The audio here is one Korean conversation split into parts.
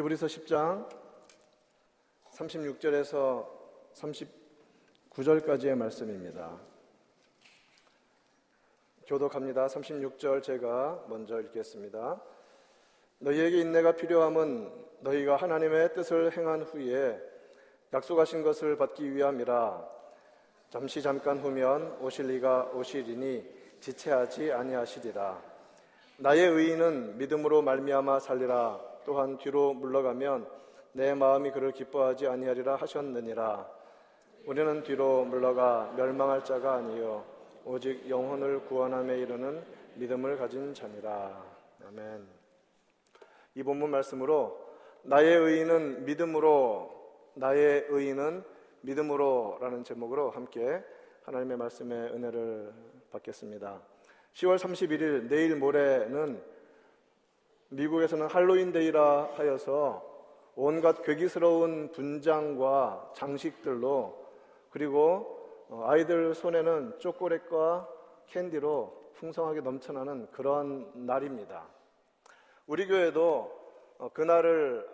히브리서 10장 36절에서 39절까지의 말씀입니다. 교독합니다. 36절 제가 먼저 읽겠습니다. 너희에게 인내가 필요함은 너희가 하나님의 뜻을 행한 후에 약속하신 것을 받기 위함이라 잠시 잠깐 후면 오실 이가 오시리니 지체하지 아니하시리라 나의 의인은 믿음으로 말미암아 살리라 또한 뒤로 물러가면 내 마음이 그를 기뻐하지 아니하리라 하셨느니라. 우리는 뒤로 물러가 멸망할 자가 아니요 오직 영혼을 구원함에 이르는 믿음을 가진 자니라. 아멘. 이 본문 말씀으로 나의 의인은 믿음으로 나의 의인은 믿음으로라는 제목으로 함께 하나님의 말씀의 은혜를 받겠습니다. 10월 31일 내일 모레는 미국에서는 할로윈 데이라 하여서 온갖 괴기스러운 분장과 장식들로 그리고 어, 아이들 손에는 초콜릿과 캔디로 풍성하게 넘쳐나는 그런 날입니다. 우리 교회도 어, 그날을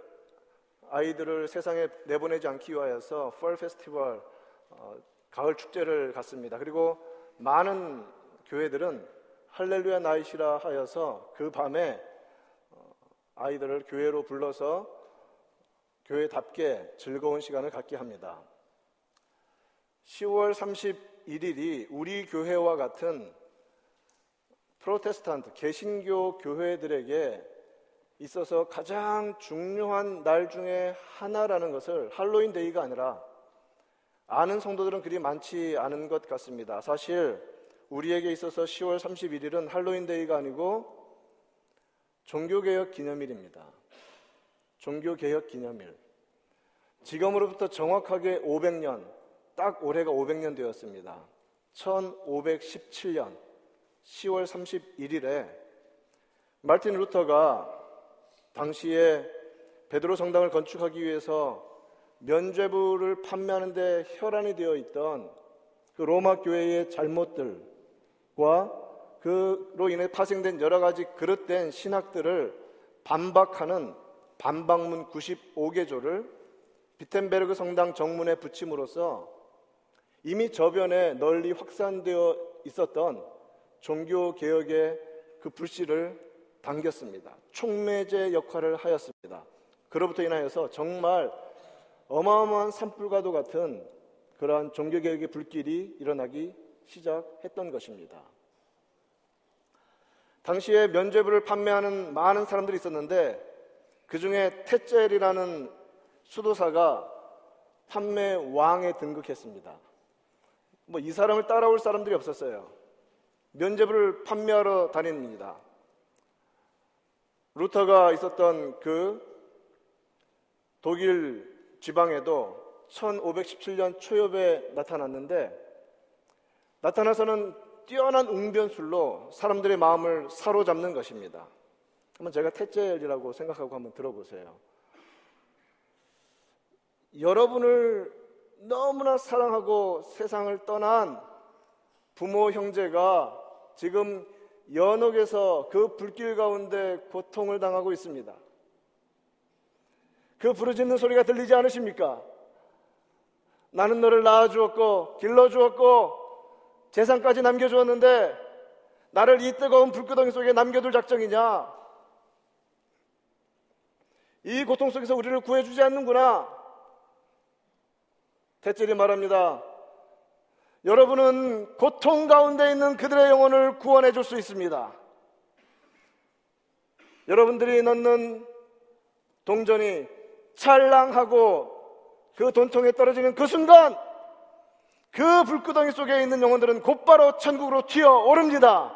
아이들을 세상에 내보내지 않기 위하여서 펄 페스티벌 어, 가을 축제를 갔습니다. 그리고 많은 교회들은 할렐루야 Night이라 하여서 그 밤에 어, 아이들을 교회로 불러서 교회답게 즐거운 시간을 갖게 합니다. 10월 31일이 우리 교회와 같은 프로테스탄트 개신교 교회들에게 있어서 가장 중요한 날 중에 하나라는 것을 할로윈 데이가 아니라 아는 성도들은 그리 많지 않은 것 같습니다. 사실 우리에게 있어서 10월 31일은 할로윈 데이가 아니고 종교개혁 기념일입니다. 종교개혁 기념일. 지금으로부터 정확하게 500년, 딱 올해가 500년 되었습니다. 1517년 10월 31일에 말틴 루터가 당시에 베드로 성당을 건축하기 위해서 면죄부를 판매하는데 혈안이 되어 있던 그 로마 교회의 잘못들과 그로 인해 파생된 여러 가지 그릇된 신학들을 반박하는 반박문 95개조를 비텐베르그 성당 정문에 붙임으로써 이미 저변에 널리 확산되어 있었던 종교 개혁의 그 불씨를 당겼습니다. 촉매제 역할을 하였습니다. 그로부터 인하여서 정말 어마어마한 산불과도 같은 그러한 종교개혁의 불길이 일어나기 시작했던 것입니다. 당시에 면죄부를 판매하는 많은 사람들이 있었는데 그 중에 테젤이라는 수도사가 판매 왕에 등극했습니다. 뭐 이 사람을 따라올 사람들이 없었어요. 면죄부를 판매하러 다닙니다. 루터가 있었던 그 독일 지방에도 1517년 초엽에 나타났는데 나타나서는 뛰어난 웅변술로 사람들의 마음을 사로잡는 것입니다. 한번 제가 태젤이라고 생각하고 한번 들어보세요. 여러분을 너무나 사랑하고 세상을 떠난 부모 형제가 지금 연옥에서 그 불길 가운데 고통을 당하고 있습니다. 그 부르짖는 소리가 들리지 않으십니까? 나는 너를 낳아주었고 길러주었고 재산까지 남겨주었는데 나를 이 뜨거운 불구덩이 속에 남겨둘 작정이냐? 이 고통 속에서 우리를 구해주지 않는구나. 대절이 말합니다. 여러분은 고통 가운데 있는 그들의 영혼을 구원해 줄 수 있습니다. 여러분들이 넣는 동전이 찰랑하고 그 돈통에 떨어지는 그 순간 그 불구덩이 속에 있는 영혼들은 곧바로 천국으로 튀어 오릅니다.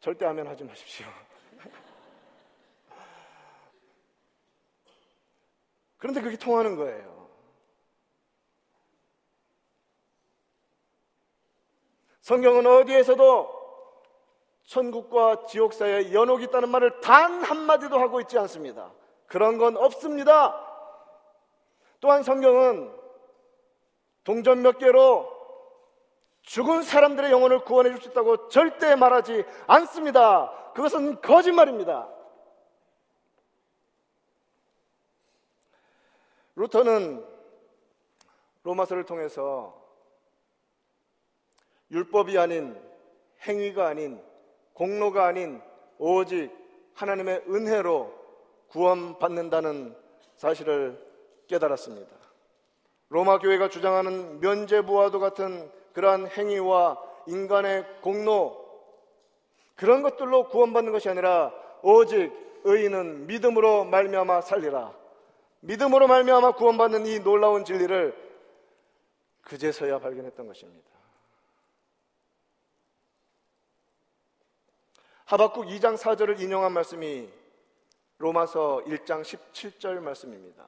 절대 하면 하지 마십시오. 그런데 그게 통하는 거예요. 성경은 어디에서도 천국과 지옥 사이에 연옥이 있다는 말을 단 한마디도 하고 있지 않습니다. 그런 건 없습니다. 또한 성경은 동전 몇 개로 죽은 사람들의 영혼을 구원해 줄 수 있다고 절대 말하지 않습니다. 그것은 거짓말입니다. 루터는 로마서를 통해서 율법이 아닌 행위가 아닌 공로가 아닌 오직 하나님의 은혜로 구원받는다는 사실을 깨달았습니다. 로마 교회가 주장하는 면죄부와도 같은 그러한 행위와 인간의 공로 그런 것들로 구원받는 것이 아니라 오직 의인은 믿음으로 말미암아 살리라. 믿음으로 말미암아 구원받는 이 놀라운 진리를 그제서야 발견했던 것입니다. 하박국 2장 4절을 인용한 말씀이 로마서 1장 17절 말씀입니다.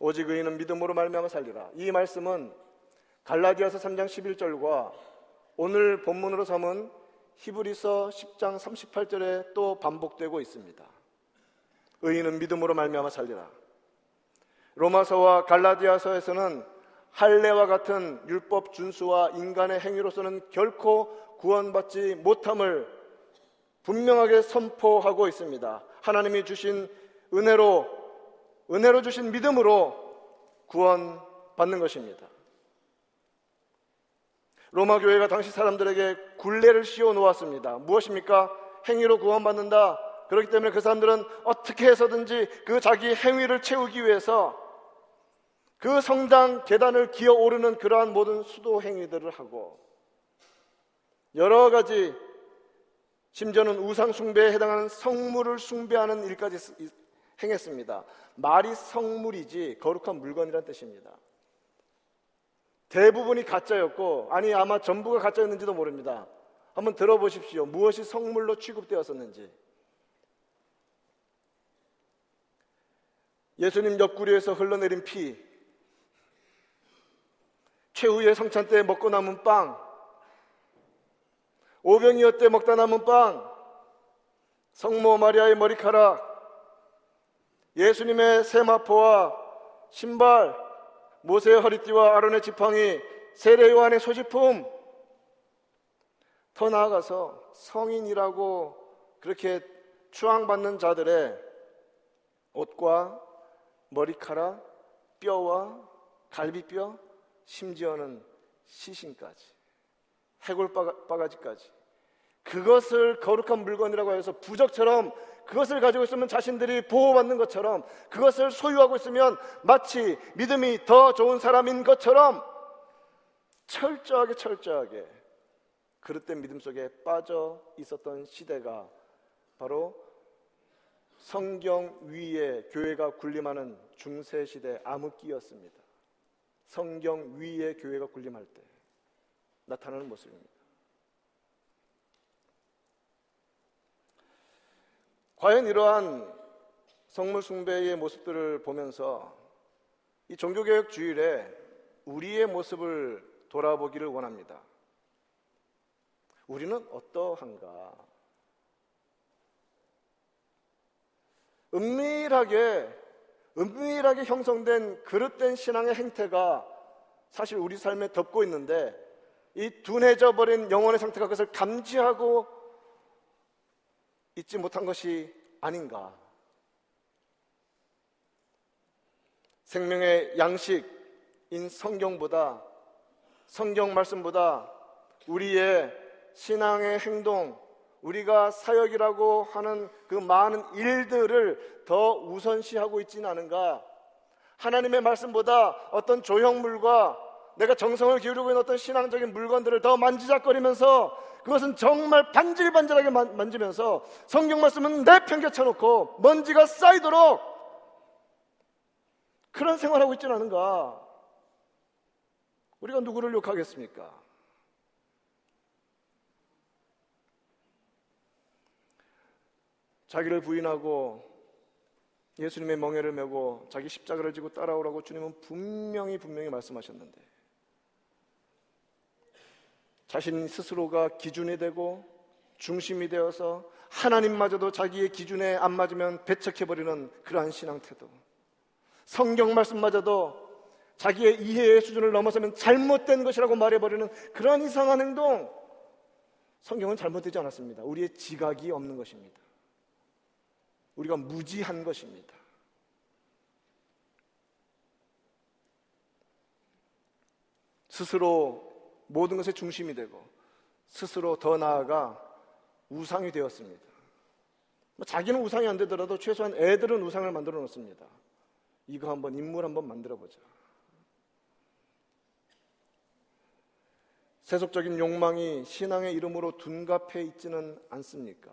오직 의인은 믿음으로 말미암아 살리라. 이 말씀은 갈라디아서 3장 11절과 오늘 본문으로 삼은 히브리서 10장 38절에 또 반복되고 있습니다. 의인은 믿음으로 말미암아 살리라. 로마서와 갈라디아서에서는 할례와 같은 율법 준수와 인간의 행위로서는 결코 구원받지 못함을 분명하게 선포하고 있습니다. 하나님이 주신 은혜로 은혜로 주신 믿음으로 구원 받는 것입니다. 로마 교회가 당시 사람들에게 굴레를 씌워 놓았습니다. 무엇입니까? 행위로 구원받는다. 그렇기 때문에 그 사람들은 어떻게 해서든지 그 자기 행위를 채우기 위해서 그 성당 계단을 기어 오르는 그러한 모든 수도 행위들을 하고 여러 가지 심지어는 우상 숭배에 해당하는 성물을 숭배하는 일까지 행했습니다. 말이 성물이지 거룩한 물건이란 뜻입니다. 대부분이 가짜였고 아니 아마 전부가 가짜였는지도 모릅니다. 한번 들어보십시오. 무엇이 성물로 취급되었었는지. 예수님 옆구리에서 흘러내린 피, 최후의 성찬 때 먹고 남은 빵, 오병이어 때 먹다 남은 빵, 성모 마리아의 머리카락, 예수님의 세마포와 신발, 모세의 허리띠와 아론의 지팡이, 세례 요한의 소지품, 더 나아가서 성인이라고 그렇게 추앙받는 자들의 옷과 머리카락, 뼈와 갈비뼈, 심지어는 시신까지, 해골 바가지까지. 그것을 거룩한 물건이라고 해서 부적처럼 그것을 가지고 있으면 자신들이 보호받는 것처럼 그것을 소유하고 있으면 마치 믿음이 더 좋은 사람인 것처럼 철저하게 철저하게 그릇된 믿음 속에 빠져 있었던 시대가 바로 성경 위에 교회가 군림하는 중세 시대 암흑기였습니다. 성경 위에 교회가 군림할 때 나타나는 모습입니다. 과연 이러한 성물 숭배의 모습들을 보면서 이 종교개혁 주일에 우리의 모습을 돌아보기를 원합니다. 우리는 어떠한가? 은밀하게, 은밀하게 형성된 그릇된 신앙의 행태가 사실 우리 삶에 덮고 있는데 이 둔해져 버린 영혼의 상태가 그것을 감지하고 잊지 못한 것이 아닌가. 생명의 양식인 성경보다 성경 말씀보다 우리의 신앙의 행동, 우리가 사역이라고 하는 그 많은 일들을 더 우선시하고 있지는 않은가? 하나님의 말씀보다 어떤 조형물과 내가 정성을 기울이고 있는 어떤 신앙적인 물건들을 더 만지작거리면서 그것은 정말 반질반질하게 만 지면서 성경 말씀은 내팽개쳐 놓고 먼지가 쌓이도록 그런 생활하고 있지는 않은가? 우리가 누구를 욕하겠습니까? 자기를 부인하고 예수님의 멍에를 메고 자기 십자가를 지고 따라오라고 주님은 분명히 분명히 말씀하셨는데 자신 스스로가 기준이 되고 중심이 되어서 하나님마저도 자기의 기준에 안 맞으면 배척해버리는 그러한 신앙 태도. 성경 말씀마저도 자기의 이해의 수준을 넘어서면 잘못된 것이라고 말해버리는 그러한 이상한 행동. 성경은 잘못되지 않았습니다. 우리의 지각이 없는 것입니다. 우리가 무지한 것입니다. 스스로 모든 것의 중심이 되고 스스로 더 나아가 우상이 되었습니다. 뭐 자기는 우상이 안 되더라도 최소한 애들은 우상을 만들어 놓습니다. 이거 한번 인물 한번 만들어 보자. 세속적인 욕망이 신앙의 이름으로 둔갑해 있지는 않습니까?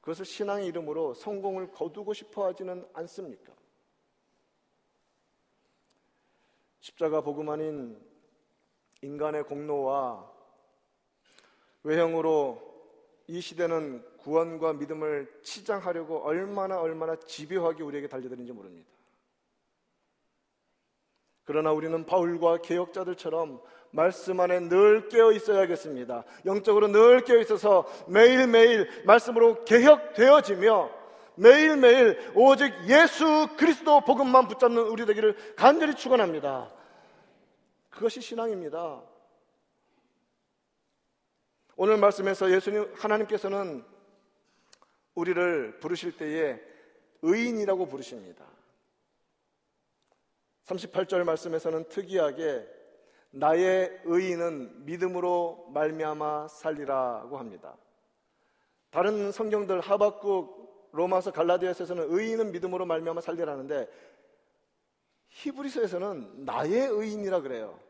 그것을 신앙의 이름으로 성공을 거두고 싶어 하지는 않습니까? 십자가 복음 아닌 인간의 공로와 외형으로 이 시대는 구원과 믿음을 치장하려고 얼마나 얼마나 집요하게 우리에게 달려드는지 모릅니다. 그러나 우리는 바울과 개혁자들처럼 말씀 안에 늘 깨어 있어야겠습니다. 영적으로 늘 깨어 있어서 매일매일 말씀으로 개혁되어지며 매일매일 오직 예수 그리스도 복음만 붙잡는 우리 되기를 간절히 축원합니다. 그것이 신앙입니다. 오늘 말씀에서 예수님 하나님께서는 우리를 부르실 때에 의인이라고 부르십니다. 38절 말씀에서는 특이하게 나의 의인은 믿음으로 말미암아 살리라고 합니다. 다른 성경들 하박국, 로마서, 갈라디아서에서는 의인은 믿음으로 말미암아 살리라는데 히브리서에서는 나의 의인이라 그래요.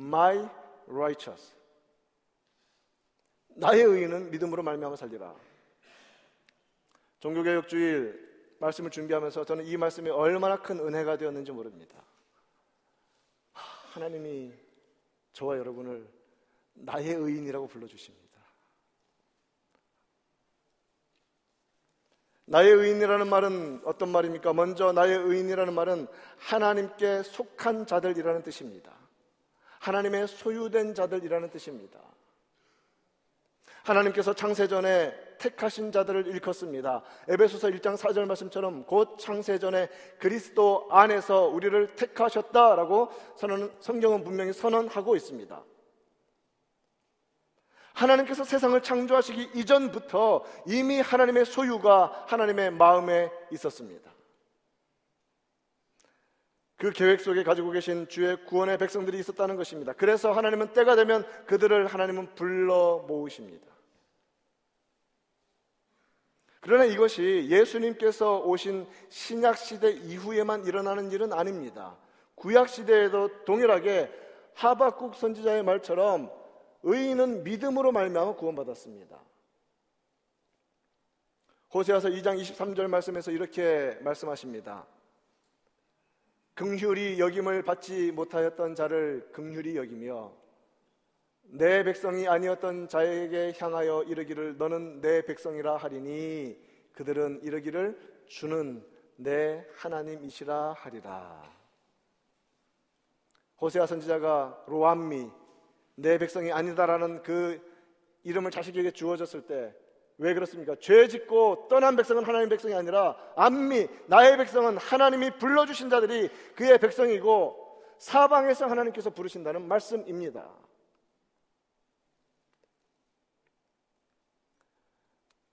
My righteous. 나의 의인은 믿음으로 말미암아 살리라. 종교개혁 주일 말씀을 준비하면서 저는 이 말씀이 얼마나 큰 은혜가 되었는지 모릅니다. 하나님이 저와 여러분을 나의 의인이라고 불러주십니다. 나의 의인이라는 말은 어떤 말입니까? 먼저 나의 의인이라는 말은 하나님께 속한 자들이라는 뜻입니다. 하나님의 소유된 자들이라는 뜻입니다. 하나님께서 창세전에 택하신 자들을 일컫습니다. 에베소서 1장 4절 말씀처럼 곧 창세전에 그리스도 안에서 우리를 택하셨다라고 선언, 성경은 분명히 선언하고 있습니다. 하나님께서 세상을 창조하시기 이전부터 이미 하나님의 소유가 하나님의 마음에 있었습니다. 그 계획 속에 가지고 계신 주의 구원의 백성들이 있었다는 것입니다. 그래서 하나님은 때가 되면 그들을 하나님은 불러 모으십니다. 그러나 이것이 예수님께서 오신 신약 시대 이후에만 일어나는 일은 아닙니다. 구약 시대에도 동일하게 하박국 선지자의 말처럼 의인은 믿음으로 말미암아 구원받았습니다. 호세아서 2장 23절 말씀에서 이렇게 말씀하십니다. 긍휼이 여김을 받지 못하였던 자를 긍휼히 여기며 내 백성이 아니었던 자에게 향하여 이르기를 너는 내 백성이라 하리니 그들은 이르기를 주는 내 하나님이시라 하리라. 호세아 선지자가 로암미 내 백성이 아니다라는 그 이름을 자식에게 주어졌을 때 왜 그렇습니까? 죄 짓고 떠난 백성은 하나님 백성이 아니라 암미 나의 백성은 하나님이 불러주신 자들이 그의 백성이고 사방에서 하나님께서 부르신다는 말씀입니다.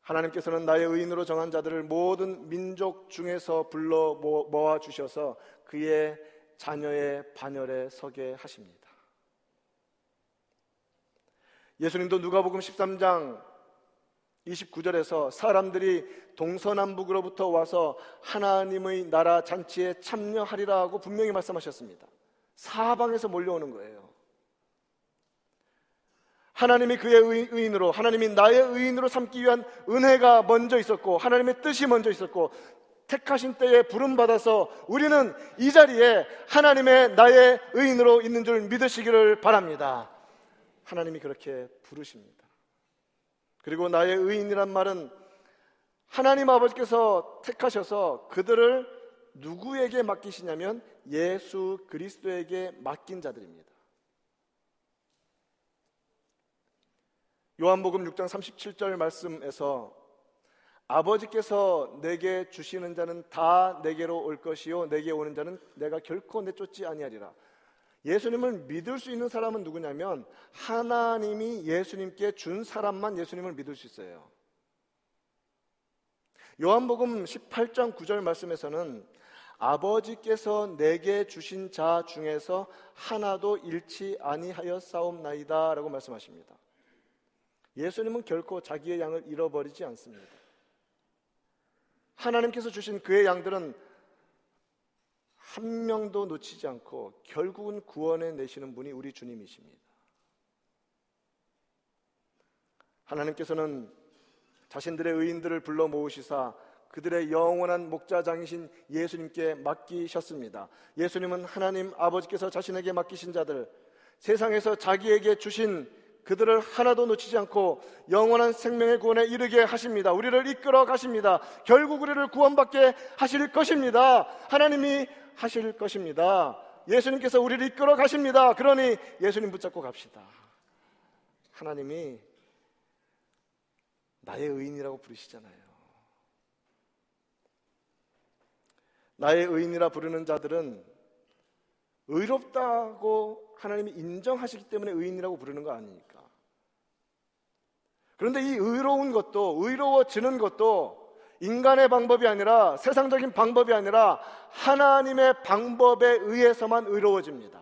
하나님께서는 나의 의인으로 정한 자들을 모든 민족 중에서 불러 모아 주셔서 그의 자녀의 반열에 서게 하십니다. 예수님도 누가복음 13장 29절에서 사람들이 동서남북으로부터 와서 하나님의 나라 잔치에 참여하리라고 분명히 말씀하셨습니다. 사방에서 몰려오는 거예요. 하나님이 그의 의인으로, 하나님이 나의 의인으로 삼기 위한 은혜가 먼저 있었고, 하나님의 뜻이 먼저 있었고, 택하신 때에 부름받아서 우리는 이 자리에 하나님의 나의 의인으로 있는 줄 믿으시기를 바랍니다. 하나님이 그렇게 부르십니다. 그리고 나의 의인이란 말은 하나님 아버지께서 택하셔서 그들을 누구에게 맡기시냐면 예수 그리스도에게 맡긴 자들입니다. 요한복음 6장 37절 말씀에서 아버지께서 내게 주시는 자는 다 내게로 올 것이요 내게 오는 자는 내가 결코 내쫓지 아니하리라. 예수님을 믿을 수 있는 사람은 누구냐면 하나님이 예수님께 준 사람만 예수님을 믿을 수 있어요. 요한복음 18장 9절 말씀에서는 아버지께서 내게 주신 자 중에서 하나도 잃지 아니하여 싸움나이다라고 말씀하십니다. 예수님은 결코 자기의 양을 잃어버리지 않습니다. 하나님께서 주신 그의 양들은 한 명도 놓치지 않고 결국은 구원해 내시는 분이 우리 주님이십니다. 하나님께서는 자신들의 의인들을 불러 모으시사 그들의 영원한 목자장이신 예수님께 맡기셨습니다. 예수님은 하나님 아버지께서 자신에게 맡기신 자들, 세상에서 자기에게 주신 그들을 하나도 놓치지 않고 영원한 생명의 구원에 이르게 하십니다. 우리를 이끌어 가십니다. 결국 우리를 구원받게 하실 것입니다. 하나님이 하실 것입니다. 예수님께서 우리를 이끌어 가십니다. 그러니 예수님 붙잡고 갑시다. 하나님이 나의 의인이라고 부르시잖아요. 나의 의인이라 부르는 자들은 의롭다고 하나님이 인정하시기 때문에 의인이라고 부르는 거 아닙니까? 그런데 이 의로운 것도 의로워지는 것도 인간의 방법이 아니라 세상적인 방법이 아니라 하나님의 방법에 의해서만 의로워집니다.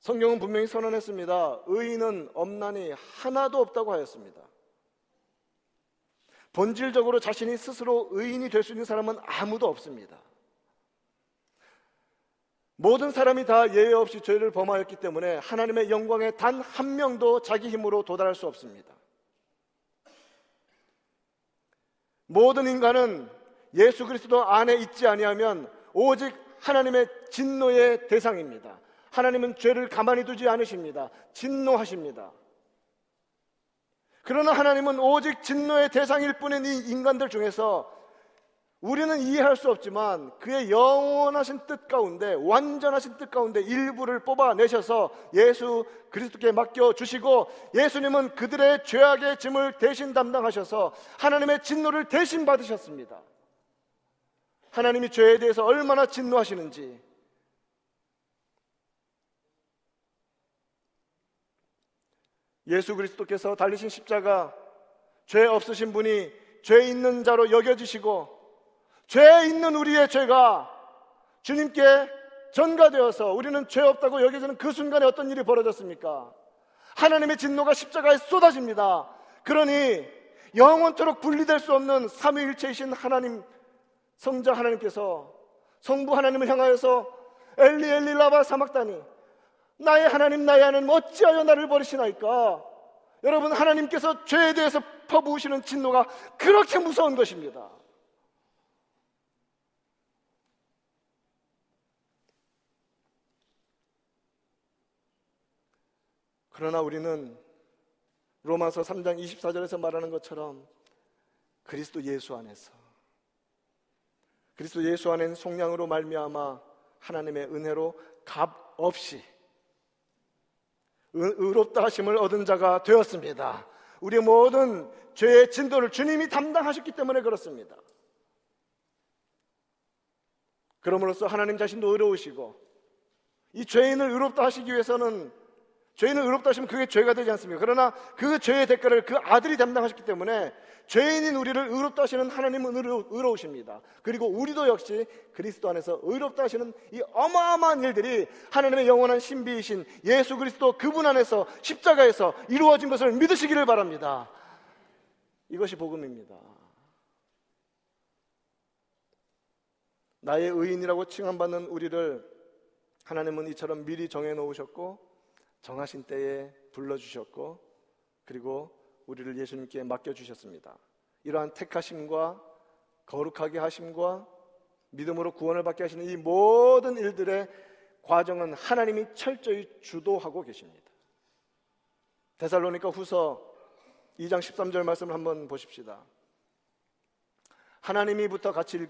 성경은 분명히 선언했습니다. 의인은 없나니 하나도 없다고 하였습니다. 본질적으로 자신이 스스로 의인이 될 수 있는 사람은 아무도 없습니다. 모든 사람이 다 예외 없이 죄를 범하였기 때문에 하나님의 영광에 단 한 명도 자기 힘으로 도달할 수 없습니다. 모든 인간은 예수 그리스도 안에 있지 아니하면 오직 하나님의 진노의 대상입니다. 하나님은 죄를 가만히 두지 않으십니다. 진노하십니다. 그러나 하나님은 오직 진노의 대상일 뿐인 이 인간들 중에서 우리는 이해할 수 없지만 그의 영원하신 뜻 가운데 완전하신 뜻 가운데 일부를 뽑아내셔서 예수 그리스도께 맡겨 주시고 예수님은 그들의 죄악의 짐을 대신 담당하셔서 하나님의 진노를 대신 받으셨습니다. 하나님이 죄에 대해서 얼마나 진노하시는지 예수 그리스도께서 달리신 십자가 죄 없으신 분이 죄 있는 자로 여겨지시고 죄 있는 우리의 죄가 주님께 전가되어서 우리는 죄 없다고 여겨지는 그 순간에 어떤 일이 벌어졌습니까? 하나님의 진노가 십자가에 쏟아집니다. 그러니 영원토록 분리될 수 없는 삼위일체이신 하나님 성자 하나님께서 성부 하나님을 향하여서 엘리 엘리 라바 사막다니 나의 하나님 나의 하나님 어찌하여 나를 버리시나이까? 여러분 하나님께서 죄에 대해서 퍼부으시는 진노가 그렇게 무서운 것입니다. 그러나 우리는 로마서 3장 24절에서 말하는 것처럼 그리스도 예수 안에서 그리스도 예수 안엔 속량으로 말미암아 하나님의 은혜로 값 없이 의롭다 하심을 얻은 자가 되었습니다. 우리 모든 죄의 진도를 주님이 담당하셨기 때문에 그렇습니다. 그러므로써 하나님 자신도 의로우시고 이 죄인을 의롭다 하시기 위해서는 죄인을 의롭다 하시면 그게 죄가 되지 않습니까? 그러나 그 죄의 대가를 그 아들이 담당하셨기 때문에 죄인인 우리를 의롭다 하시는 하나님은 의로, 우십니다 그리고 우리도 역시 그리스도 안에서 의롭다 하시는 이 어마어마한 일들이 하나님의 영원한 신비이신 예수 그리스도 그분 안에서 십자가에서 이루어진 것을 믿으시기를 바랍니다. 이것이 복음입니다. 나의 의인이라고 칭함받는 우리를 하나님은 이처럼 미리 정해 놓으셨고 정하신 때에 불러주셨고 그리고 우리를 예수님께 맡겨주셨습니다. 이러한 택하심과 거룩하게 하심과 믿음으로 구원을 받게 하시는 이 모든 일들의 과정은 하나님이 철저히 주도하고 계십니다. 데살로니가 후서 2장 13절 말씀을 한번 보십시다. 하나님이부터 같이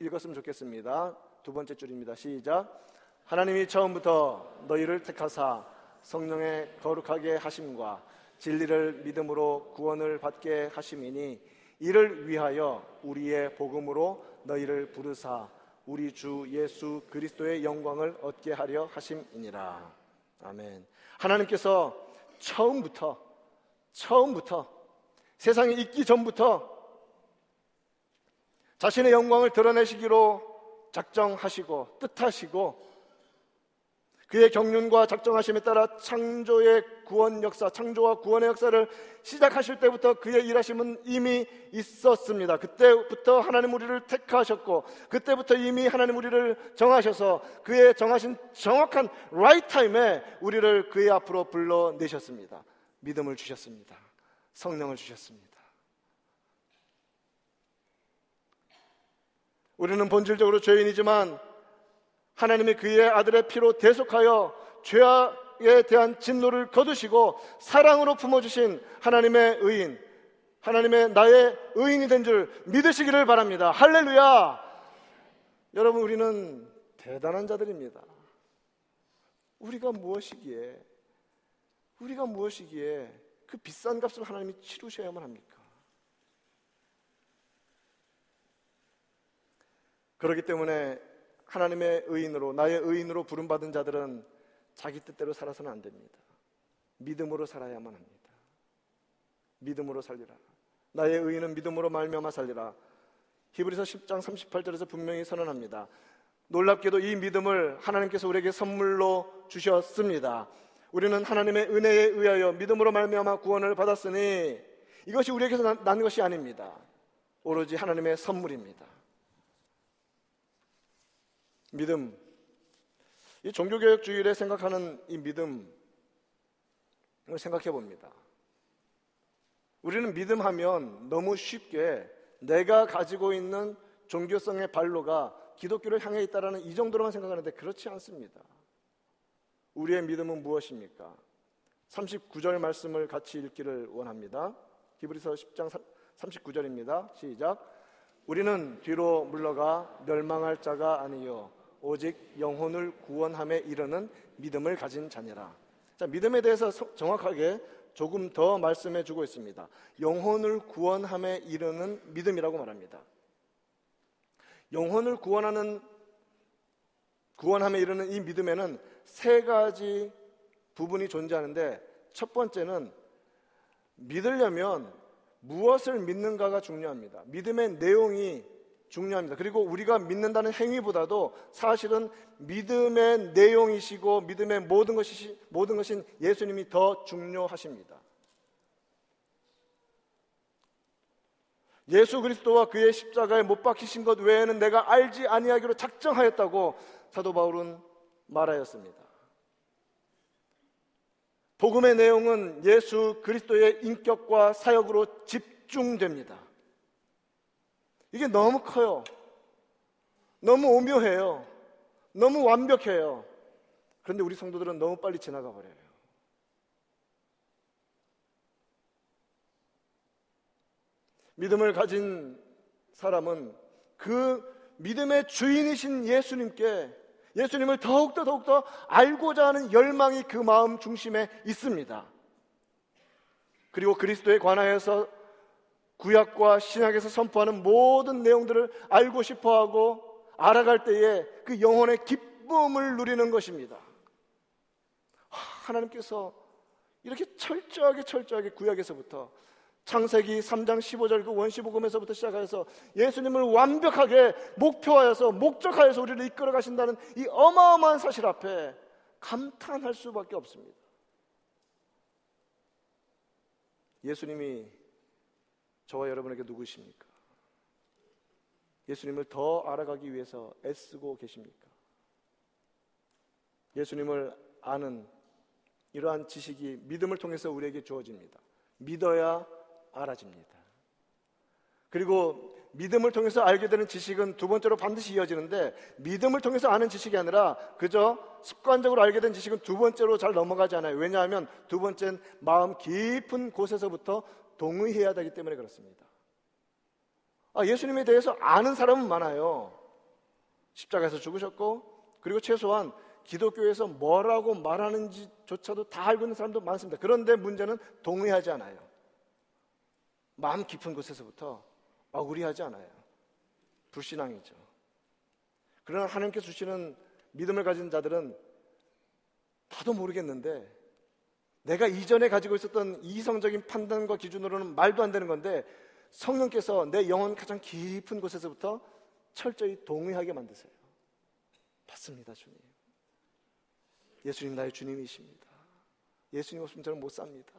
읽, 었으면 좋겠습니다. 두 번째 줄입니다. 시작. 하나님이 처음부터 너희를 택하사 성령의 거룩하게 하심과 진리를 믿음으로 구원을 받게 하심이니 이를 위하여 우리의 복음으로 너희를 부르사 우리 주 예수 그리스도의 영광을 얻게 하려 하심이니라. 아멘. 하나님께서 처음부터 처음부터 세상에 있기 전부터 자신의 영광을 드러내시기로 작정하시고 뜻하시고 그의 경륜과 작정하심에 따라 창조의 구원 역사, 창조와 구원의 역사를 시작하실 때부터 그의 일하심은 이미 있었습니다. 그때부터 하나님 우리를 택하셨고, 그때부터 이미 하나님 우리를 정하셔서 그의 정하신 정확한 right time에 우리를 그의 앞으로 불러내셨습니다. 믿음을 주셨습니다. 성령을 주셨습니다. 우리는 본질적으로 죄인이지만 하나님이 그의 아들의 피로 대속하여 죄에 대한 진노를 거두시고 사랑으로 품어주신 하나님의 의인, 하나님의 나의 의인이 된 줄 믿으시기를 바랍니다. 할렐루야! 여러분, 우리는 대단한 자들입니다. 우리가 무엇이기에, 우리가 무엇이기에 그 비싼 값을 하나님이 치르셔야만 합니까? 그렇기 때문에 하나님의 의인으로 나의 의인으로 부름받은 자들은 자기 뜻대로 살아서는 안 됩니다. 믿음으로 살아야만 합니다. 믿음으로 살리라. 나의 의인은 믿음으로 말미암아 살리라. 히브리서 10장 38절에서 분명히 선언합니다. 놀랍게도 이 믿음을 하나님께서 우리에게 선물로 주셨습니다. 우리는 하나님의 은혜에 의하여 믿음으로 말미암아 구원을 받았으니 이것이 우리에게서 난 것이 아닙니다. 오로지 하나님의 선물입니다. 믿음. 이 종교개혁주의를 생각하는 이 믿음을 생각해 봅니다. 우리는 믿음하면 너무 쉽게 내가 가지고 있는 종교성의 발로가 기독교를 향해 있다라는 이 정도로만 생각하는데 그렇지 않습니다. 우리의 믿음은 무엇입니까? 39절 말씀을 같이 읽기를 원합니다. 히브리서 10장 39절입니다. 시작. 우리는 뒤로 물러가 멸망할 자가 아니요 오직 영혼을 구원함에 이르는 믿음을 가진 자니라. 자, 믿음에 대해서 정확하게 조금 더 말씀해 주고 있습니다. 영혼을 구원함에 이르는 믿음이라고 말합니다. 영혼을 구원하는 구원함에 이르는 이 믿음에는 세 가지 부분이 존재하는데 첫 번째는 믿으려면 무엇을 믿는가가 중요합니다. 믿음의 내용이 중요합니다. 그리고 우리가 믿는다는 행위보다도 사실은 믿음의 내용이시고 믿음의 모든 것이 모든 것인 예수님이 더 중요하십니다. 예수 그리스도와 그의 십자가에 못 박히신 것 외에는 내가 알지 아니하기로 작정하였다고 사도 바울은 말하였습니다. 복음의 내용은 예수 그리스도의 인격과 사역으로 집중됩니다. 이게 너무 커요. 너무 오묘해요. 너무 완벽해요. 그런데 우리 성도들은 너무 빨리 지나가 버려요. 믿음을 가진 사람은 그 믿음의 주인이신 예수님께 예수님을 더욱더 더욱더 알고자 하는 열망이 그 마음 중심에 있습니다. 그리고 그리스도에 관하여서 구약과 신약에서 선포하는 모든 내용들을 알고 싶어 하고 알아갈 때에 그 영혼의 기쁨을 누리는 것입니다. 하나님께서 이렇게 철저하게 철저하게 구약에서부터 창세기 3장 15절 그 원시복음에서부터 시작해서 예수님을 완벽하게 목표하여서 목적하여서 우리를 이끌어 가신다는 이 어마어마한 사실 앞에 감탄할 수밖에 없습니다. 예수님이 저와 여러분에게 누구십니까? 예수님을 더 알아가기 위해서 애쓰고 계십니까? 예수님을 아는 이러한 지식이 믿음을 통해서 우리에게 주어집니다. 믿어야 알아집니다. 그리고 믿음을 통해서 알게 되는 지식은 두 번째로 반드시 이어지는데 믿음을 통해서 아는 지식이 아니라 그저 습관적으로 알게 된 지식은 두 번째로 잘 넘어가지 않아요. 왜냐하면 두 번째는 마음 깊은 곳에서부터 동의해야 되기 때문에 그렇습니다. 아, 예수님에 대해서 아는 사람은 많아요. 십자가에서 죽으셨고, 그리고 최소한 기독교에서 뭐라고 말하는지조차도 다 알고 있는 사람도 많습니다. 그런데 문제는 동의하지 않아요. 마음 깊은 곳에서부터 억울해하지 않아요. 불신앙이죠. 그러나 하나님께 주시는 믿음을 가진 자들은 나도 모르겠는데 내가 이전에 가지고 있었던 이성적인 판단과 기준으로는 말도 안 되는 건데 성령께서 내 영혼 가장 깊은 곳에서부터 철저히 동의하게 만드세요. 받습니다, 주님. 예수님 나의 주님이십니다. 예수님 없으면 저는 못 삽니다.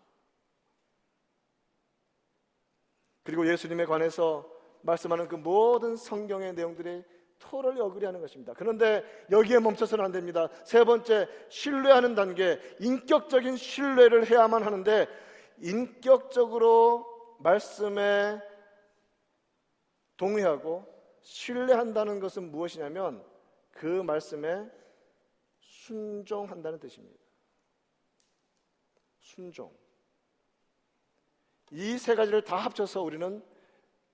그리고 예수님에 관해서 말씀하는 그 모든 성경의 내용들이 토를 어그리하는 것입니다. 그런데 여기에 멈춰서는 안 됩니다. 세 번째, 신뢰하는 단계, 인격적인 신뢰를 해야만 하는데 인격적으로 말씀에 동의하고 신뢰한다는 것은 무엇이냐면 그 말씀에 순종한다는 뜻입니다. 순종. 이 세 가지를 다 합쳐서 우리는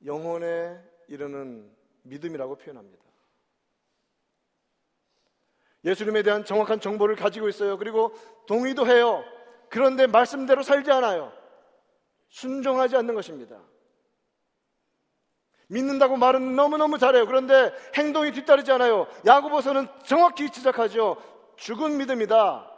영혼에 이르는 믿음이라고 표현합니다. 예수님에 대한 정확한 정보를 가지고 있어요. 그리고 동의도 해요. 그런데 말씀대로 살지 않아요. 순종하지 않는 것입니다. 믿는다고 말은 너무너무 잘해요. 그런데 행동이 뒤따르지 않아요. 야고보서는 정확히 지적하죠. 죽은 믿음이다.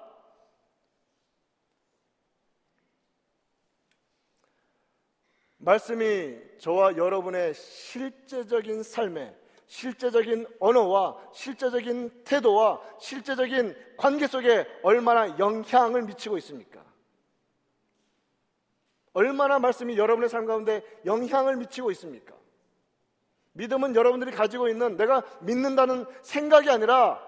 말씀이 저와 여러분의 실제적인 삶에 실제적인 언어와 실제적인 태도와 실제적인 관계 속에 얼마나 영향을 미치고 있습니까? 얼마나 말씀이 여러분의 삶 가운데 영향을 미치고 있습니까? 믿음은 여러분들이 가지고 있는 내가 믿는다는 생각이 아니라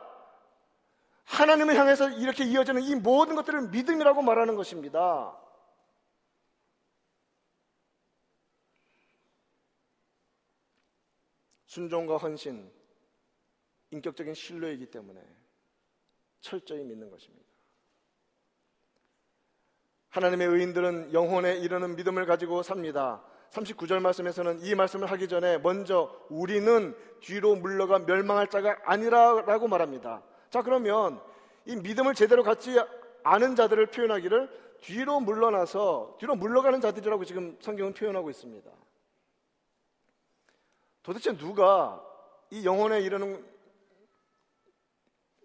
하나님을 향해서 이렇게 이어지는 이 모든 것들을 믿음이라고 말하는 것입니다. 순종과 헌신, 인격적인 신뢰이기 때문에 철저히 믿는 것입니다. 하나님의 의인들은 영혼에 이르는 믿음을 가지고 삽니다. 39절 말씀에서는 이 말씀을 하기 전에 먼저 우리는 뒤로 물러가 멸망할 자가 아니라라고 말합니다. 자, 그러면 이 믿음을 제대로 갖지 않은 자들을 표현하기를 뒤로 물러나서 뒤로 물러가는 자들이라고 지금 성경은 표현하고 있습니다. 도대체 누가 이 영혼에 이르는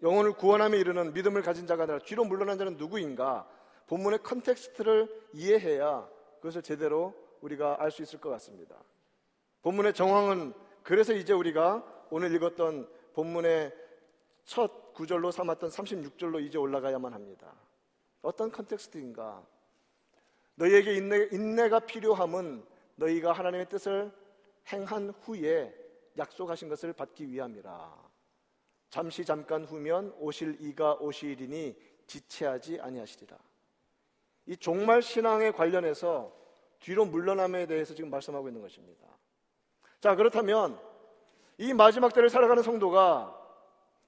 영혼을 구원함에 이르는 믿음을 가진 자가 아니라 뒤로 물러난 자는 누구인가? 본문의 context를 이해해야 그것을 제대로 우리가 알 수 있을 것 같습니다. 본문의 정황은 그래서 이제 우리가 오늘 읽었던 본문의 첫 구절로 삼았던 36절로 이제 올라가야만 합니다. 어떤 context인가? 너희에게 인내, 인내가 필요함은 너희가 하나님의 뜻을 행한 후에 약속하신 것을 받기 위함이라. 잠시 잠깐 후면 오실 이가 오시리니 지체하지 아니하시리라. 이 종말 신앙에 관련해서 뒤로 물러남에 대해서 지금 말씀하고 있는 것입니다. 자, 그렇다면 이 마지막 때를 살아가는 성도가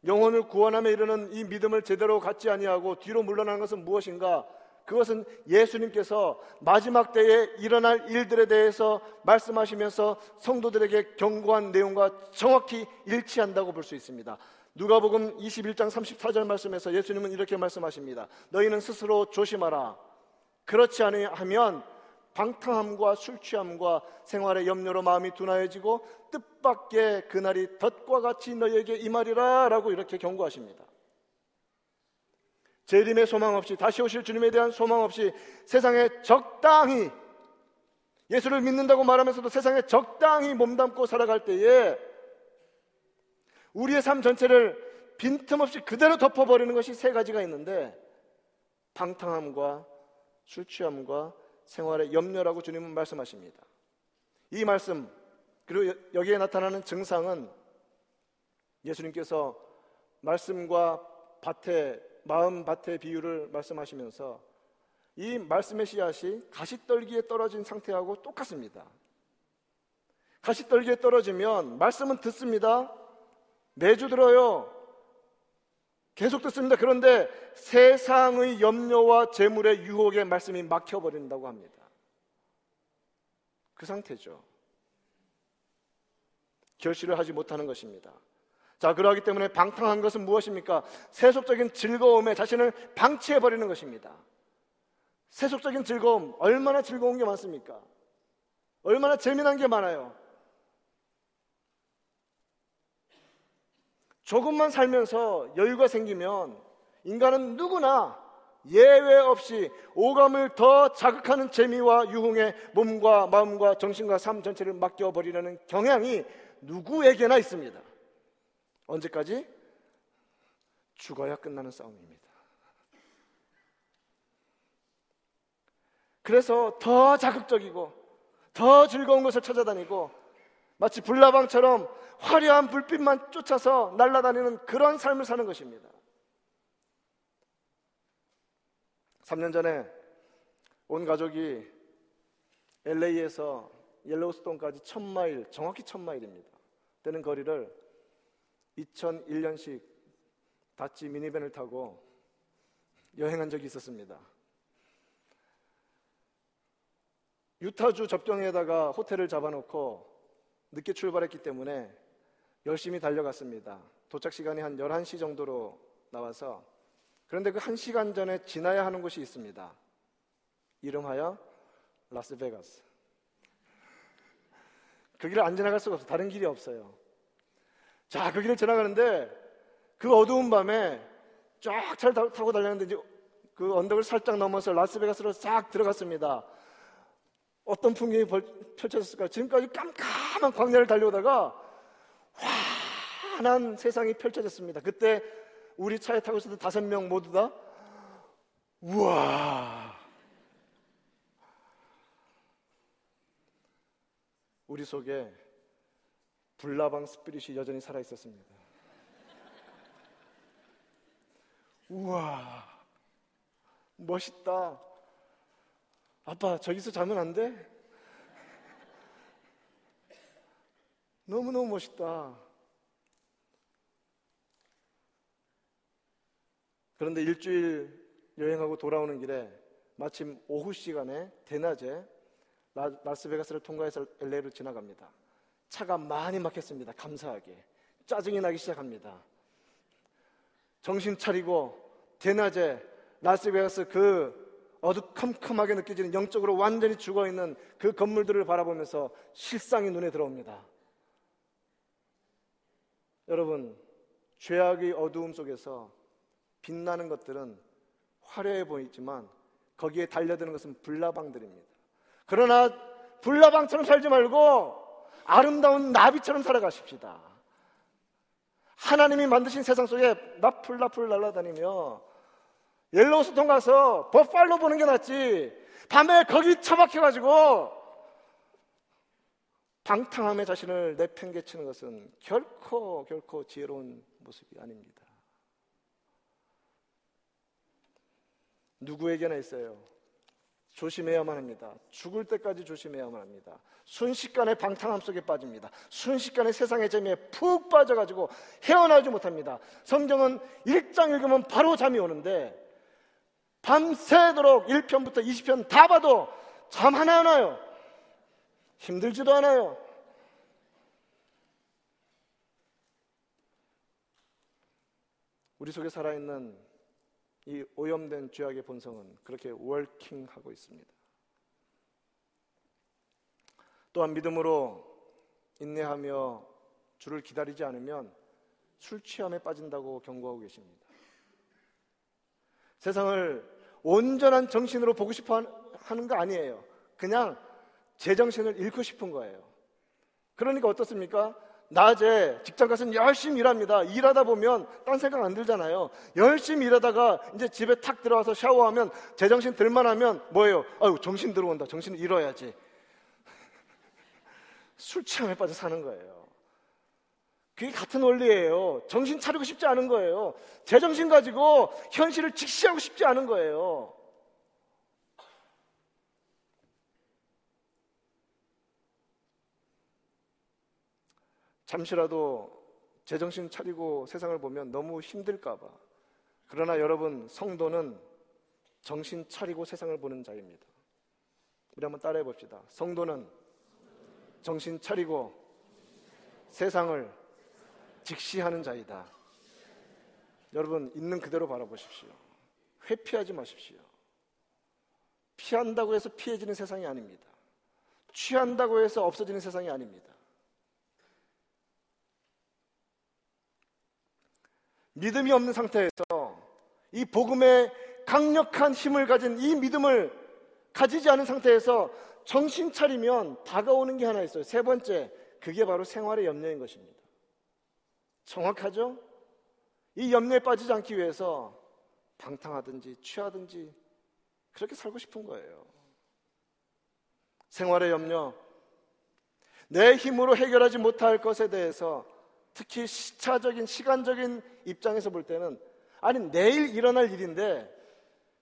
영혼을 구원함에 이르는 이 믿음을 제대로 갖지 아니하고 뒤로 물러나는 것은 무엇인가? 그것은 예수님께서 마지막 때에 일어날 일들에 대해서 말씀하시면서 성도들에게 경고한 내용과 정확히 일치한다고 볼 수 있습니다. 누가복음 21장 34절 말씀에서 예수님은 이렇게 말씀하십니다. 너희는 스스로 조심하라. 그렇지 않으면 방탕함과 술 취함과 생활의 염려로 마음이 둔하여지고 뜻밖의 그날이 덫과 같이 너희에게 임하리라 라고 이렇게 경고하십니다. 재림의 소망 없이 다시 오실 주님에 대한 소망 없이 세상에 적당히 예수를 믿는다고 말하면서도 세상에 적당히 몸담고 살아갈 때에 우리의 삶 전체를 빈틈없이 그대로 덮어버리는 것이 세 가지가 있는데 방탕함과 술 취함과 생활의 염려라고 주님은 말씀하십니다. 이 말씀 그리고 여기에 나타나는 증상은 예수님께서 말씀과 밭의 마음 밭의 비유를 말씀하시면서 이 말씀의 씨앗이 가시떨기에 떨어진 상태하고 똑같습니다. 가시떨기에 떨어지면 말씀은 듣습니다. 매주 들어요. 계속 듣습니다. 그런데 세상의 염려와 재물의 유혹에 말씀이 막혀버린다고 합니다. 그 상태죠. 결실을 하지 못하는 것입니다. 자, 그러하기 때문에 방탕한 것은 무엇입니까? 세속적인 즐거움에 자신을 방치해버리는 것입니다. 세속적인 즐거움, 얼마나 즐거운 게 많습니까? 얼마나 재미난 게 많아요. 조금만 살면서 여유가 생기면 인간은 누구나 예외 없이 오감을 더 자극하는 재미와 유흥에 몸과 마음과 정신과 삶 전체를 맡겨버리려는 경향이 누구에게나 있습니다. 언제까지? 죽어야 끝나는 싸움입니다. 그래서 더 자극적이고 더 즐거운 것을 찾아다니고 마치 불나방처럼 화려한 불빛만 쫓아서 날아다니는 그런 삶을 사는 것입니다. 3년 전에 온 가족이 LA에서 옐로우스톤까지 천마일, 정확히 천마일입니다. 되는 거리를 2001년씩 다치 미니밴을 타고 여행한 적이 있었습니다. 유타주 접경에다가 호텔을 잡아놓고 늦게 출발했기 때문에 열심히 달려갔습니다. 도착 시간이 한 11시 정도로 나와서 그런데 그 1시간 전에 지나야 하는 곳이 있습니다. 이름하여 라스베가스. 그 길을 안 지나갈 수가 없어요. 다른 길이 없어요. 자, 그 길을 지나가는데 그 어두운 밤에 쫙 차를 타고 달렸는데 이제 그 언덕을 살짝 넘어서 라스베가스로 싹 들어갔습니다. 어떤 풍경이 펼쳐졌을까? 지금까지 깜깜한 광야를 달려오다가 환한 세상이 펼쳐졌습니다. 그때 우리 차에 타고 있었던 다섯 명 모두 다 우와 우리 속에 불나방 스피릿이 여전히 살아 있었습니다. 우와 멋있다. 아빠 저기서 자면 안 돼? 너무너무 멋있다. 그런데 일주일 여행하고 돌아오는 길에 마침 오후 시간에 대낮에 라스베가스를 통과해서 LA로 지나갑니다. 차가 많이 막혔습니다. 감사하게. 짜증이 나기 시작합니다. 정신 차리고 대낮에 라스베가스 그 어두컴컴하게 느껴지는 영적으로 완전히 죽어 있는 그 건물들을 바라보면서 실상이 눈에 들어옵니다. 여러분, 죄악의 어두움 속에서 빛나는 것들은 화려해 보이지만 거기에 달려드는 것은 불나방들입니다. 그러나 불나방처럼 살지 말고 아름다운 나비처럼 살아가십시다. 하나님이 만드신 세상 속에 나풀나풀 날아다니며 옐로우스톤 가서 버팔로 보는 게 낫지. 밤에 거기 처박혀가지고 방탕함의 자신을 내팽개치는 것은 결코 결코 지혜로운 모습이 아닙니다. 누구에게나 있어요. 조심해야만 합니다. 죽을 때까지 조심해야만 합니다. 순식간에 방탕함 속에 빠집니다. 순식간에 세상의 재미에 푹 빠져가지고 헤어나오지 못합니다. 성경은 1장 읽으면 바로 잠이 오는데 밤새도록 1편부터 20편 다 봐도 잠 하나 안 와요. 힘들지도 않아요. 우리 속에 살아있는 이 오염된 죄악의 본성은 그렇게 월킹하고 있습니다. 또한 믿음으로 인내하며 주를 기다리지 않으면 술 취함에 빠진다고 경고하고 계십니다. 세상을 온전한 정신으로 보고 싶어 하는 거 아니에요. 그냥 제정신을 잃고 싶은 거예요. 그러니까 어떻습니까? 낮에 직장 가서 열심히 일합니다. 일하다 보면 딴 생각 안 들잖아요. 열심히 일하다가 이제 집에 탁 들어와서 샤워하면 제정신 들만하면 뭐예요? 아유 정신 들어온다. 정신을 잃어야지. 술 취함에 빠져 사는 거예요. 그게 같은 원리예요. 정신 차리고 싶지 않은 거예요. 제정신 가지고 현실을 직시하고 싶지 않은 거예요. 잠시라도 제정신 차리고 세상을 보면 너무 힘들까봐. 그러나 여러분, 성도는 정신 차리고 세상을 보는 자입니다. 우리 한번 따라해 봅시다. 성도는 정신 차리고 세상을 직시하는 자이다. 여러분, 있는 그대로 바라보십시오. 회피하지 마십시오. 피한다고 해서 피해지는 세상이 아닙니다. 취한다고 해서 없어지는 세상이 아닙니다. 믿음이 없는 상태에서 이 복음의 강력한 힘을 가진 이 믿음을 가지지 않은 상태에서 정신 차리면 다가오는 게 하나 있어요. 세 번째, 그게 바로 생활의 염려인 것입니다. 정확하죠? 이 염려에 빠지지 않기 위해서 방탕하든지 취하든지 그렇게 살고 싶은 거예요. 생활의 염려, 내 힘으로 해결하지 못할 것에 대해서 특히 시차적인 시간적인 입장에서 볼 때는 아니 내일 일어날 일인데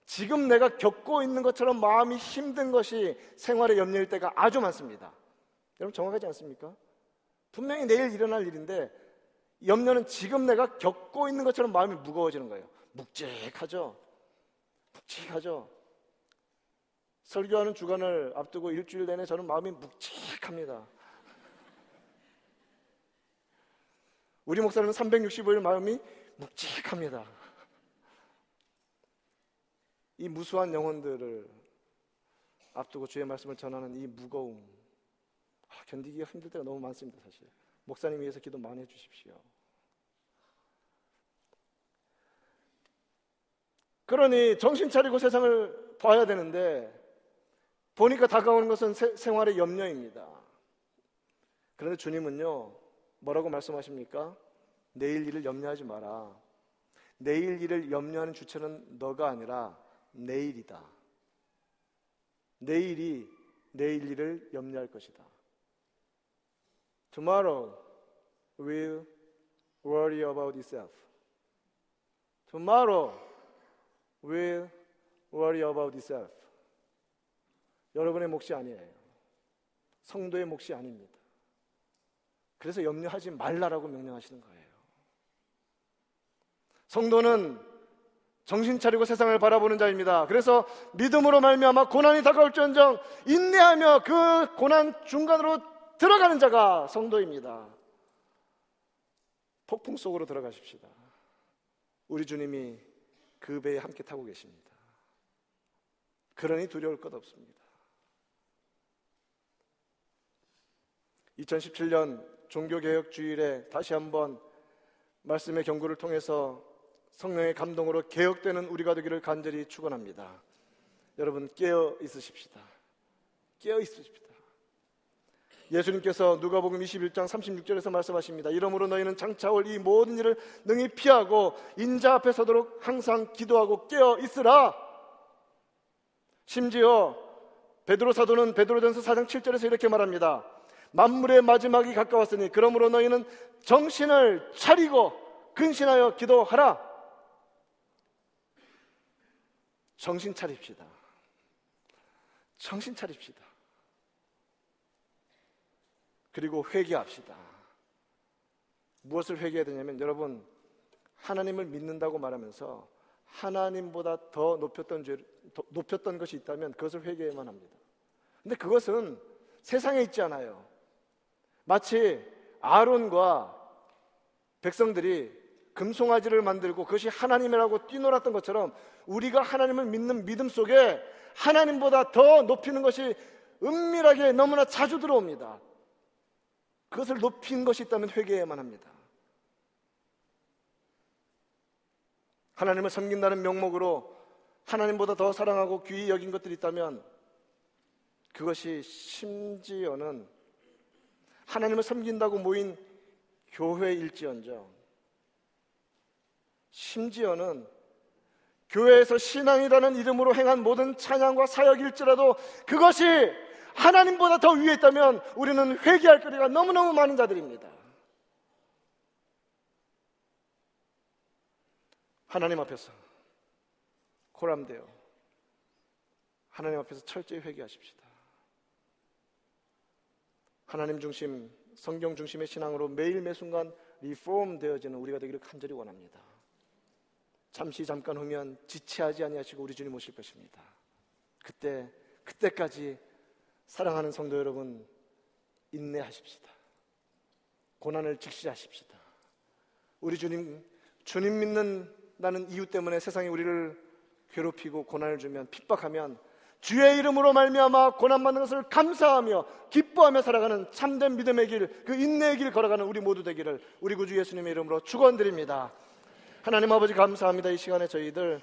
지금 내가 겪고 있는 것처럼 마음이 힘든 것이 생활의 염려일 때가 아주 많습니다. 여러분 정확하지 않습니까? 분명히 내일 일어날 일인데 염려는 지금 내가 겪고 있는 것처럼 마음이 무거워지는 거예요. 묵직하죠? 묵직하죠? 설교하는 주간을 앞두고 일주일 내내 저는 마음이 묵직합니다. 우리 목사님은 365일 마음이 묵직합니다. 이 무수한 영혼들을 앞두고 주의 말씀을 전하는 이 무거움 아, 견디기가 힘들 때가 너무 많습니다 사실. 목사님 위해서 기도 많이 해주십시오. 그러니 정신 차리고 세상을 봐야 되는데 보니까 다가오는 것은 세, 생활의 염려입니다. 그런데 주님은요 뭐라고 말씀하십니까? 내일 일을 염려하지 마라 내일 일을 염려하는 주체는 너가 아니라 내일이다. 내일이 내일 일을 염려할 것이다. Tomorrow will worry about itself. Tomorrow will worry about itself. 여러분의 몫이 아니에요. 성도의 몫이 아닙니다. 그래서 염려하지 말라라고 명령하시는 거예요. 성도는 정신 차리고 세상을 바라보는 자입니다. 그래서 믿음으로 말미암아 고난이 다가올지언정 인내하며 그 고난 중간으로 들어가는 자가 성도입니다. 폭풍 속으로 들어가십시다. 우리 주님이 그 배에 함께 타고 계십니다. 그러니 두려울 것 없습니다. 2017년 종교개혁 주일에 다시 한번 말씀의 경고를 통해서 성령의 감동으로 개혁되는 우리가 되기를 간절히 축원합니다. 여러분 깨어 있으십시다. 깨어 있으십시다. 예수님께서 누가복음 21장 36절에서 말씀하십니다. 이러므로 너희는 장차 올 이 모든 일을 능히 피하고 인자 앞에 서도록 항상 기도하고 깨어 있으라. 심지어 베드로 사도는 베드로전서 4장 7절에서 이렇게 말합니다. 만물의 마지막이 가까웠으니 그러므로 너희는 정신을 차리고 근신하여 기도하라. 정신 차립시다. 정신 차립시다. 그리고 회개합시다. 무엇을 회개해야 되냐면 여러분 하나님을 믿는다고 말하면서 하나님보다 더 높였던 죄, 더 높였던 것이 있다면 그것을 회개해야만 합니다. 근데 그것은 세상에 있지 않아요. 마치 아론과 백성들이 금송아지를 만들고 그것이 하나님이라고 뛰놀았던 것처럼 우리가 하나님을 믿는 믿음 속에 하나님보다 더 높이는 것이 은밀하게 너무나 자주 들어옵니다. 그것을 높인 것이 있다면 회개해야만 합니다. 하나님을 섬긴다는 명목으로 하나님보다 더 사랑하고 귀히 여긴 것들이 있다면 그것이 심지어는 하나님을 섬긴다고 모인 교회일지언정 심지어는 교회에서 신앙이라는 이름으로 행한 모든 찬양과 사역일지라도 그것이 하나님보다 더 위에 있다면 우리는 회개할 거리가 너무너무 많은 자들입니다. 하나님 앞에서 코람되어 하나님 앞에서 철저히 회개하십시다. 하나님 중심, 성경 중심의 신앙으로 매일 매 순간 리폼 되어지는 우리가 되기를 간절히 원합니다. 잠시 잠깐 후면 지체하지 아니하시고 우리 주님 오실 것입니다. 그때 그때까지 사랑하는 성도 여러분 인내하십시다. 고난을 직시하십시다. 우리 주님 주님 믿는다는 이유 때문에 세상이 우리를 괴롭히고 고난을 주면 핍박하면 주의 이름으로 말미암아 고난 받는 것을 감사하며 기뻐하며 살아가는 참된 믿음의 길, 그 인내의 길 걸어가는 우리 모두 되기를 우리 구주 예수님의 이름으로 축원드립니다. 하나님 아버지 감사합니다. 이 시간에 저희들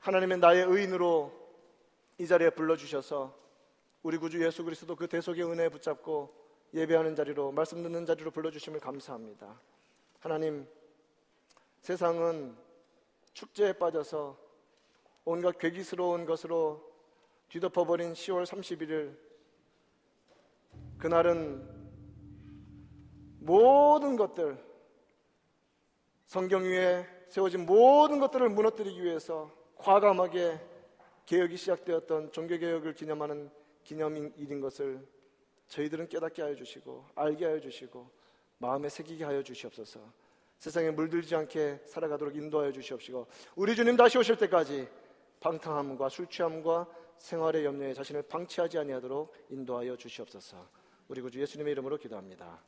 하나님의 나의 의인으로 이 자리에 불러 주셔서 우리 구주 예수 그리스도 그 대속의 은혜에 붙잡고 예배하는 자리로 말씀 듣는 자리로 불러 주심을 감사합니다. 하나님 세상은 축제에 빠져서 온갖 괴기스러운 것으로 뒤덮어버린 10월 31일 그날은 모든 것들 성경 위에 세워진 모든 것들을 무너뜨리기 위해서 과감하게 개혁이 시작되었던 종교개혁을 기념하는 기념일인 것을 저희들은 깨닫게 하여 주시고 알게 하여 주시고 마음에 새기게 하여 주시옵소서. 세상에 물들지 않게 살아가도록 인도하여 주시옵시고 우리 주님 다시 오실 때까지 방탕함과 술 취함과 생활의 염려에 자신을 방치하지 아니하도록 인도하여 주시옵소서. 우리 구주 예수님의 이름으로 기도합니다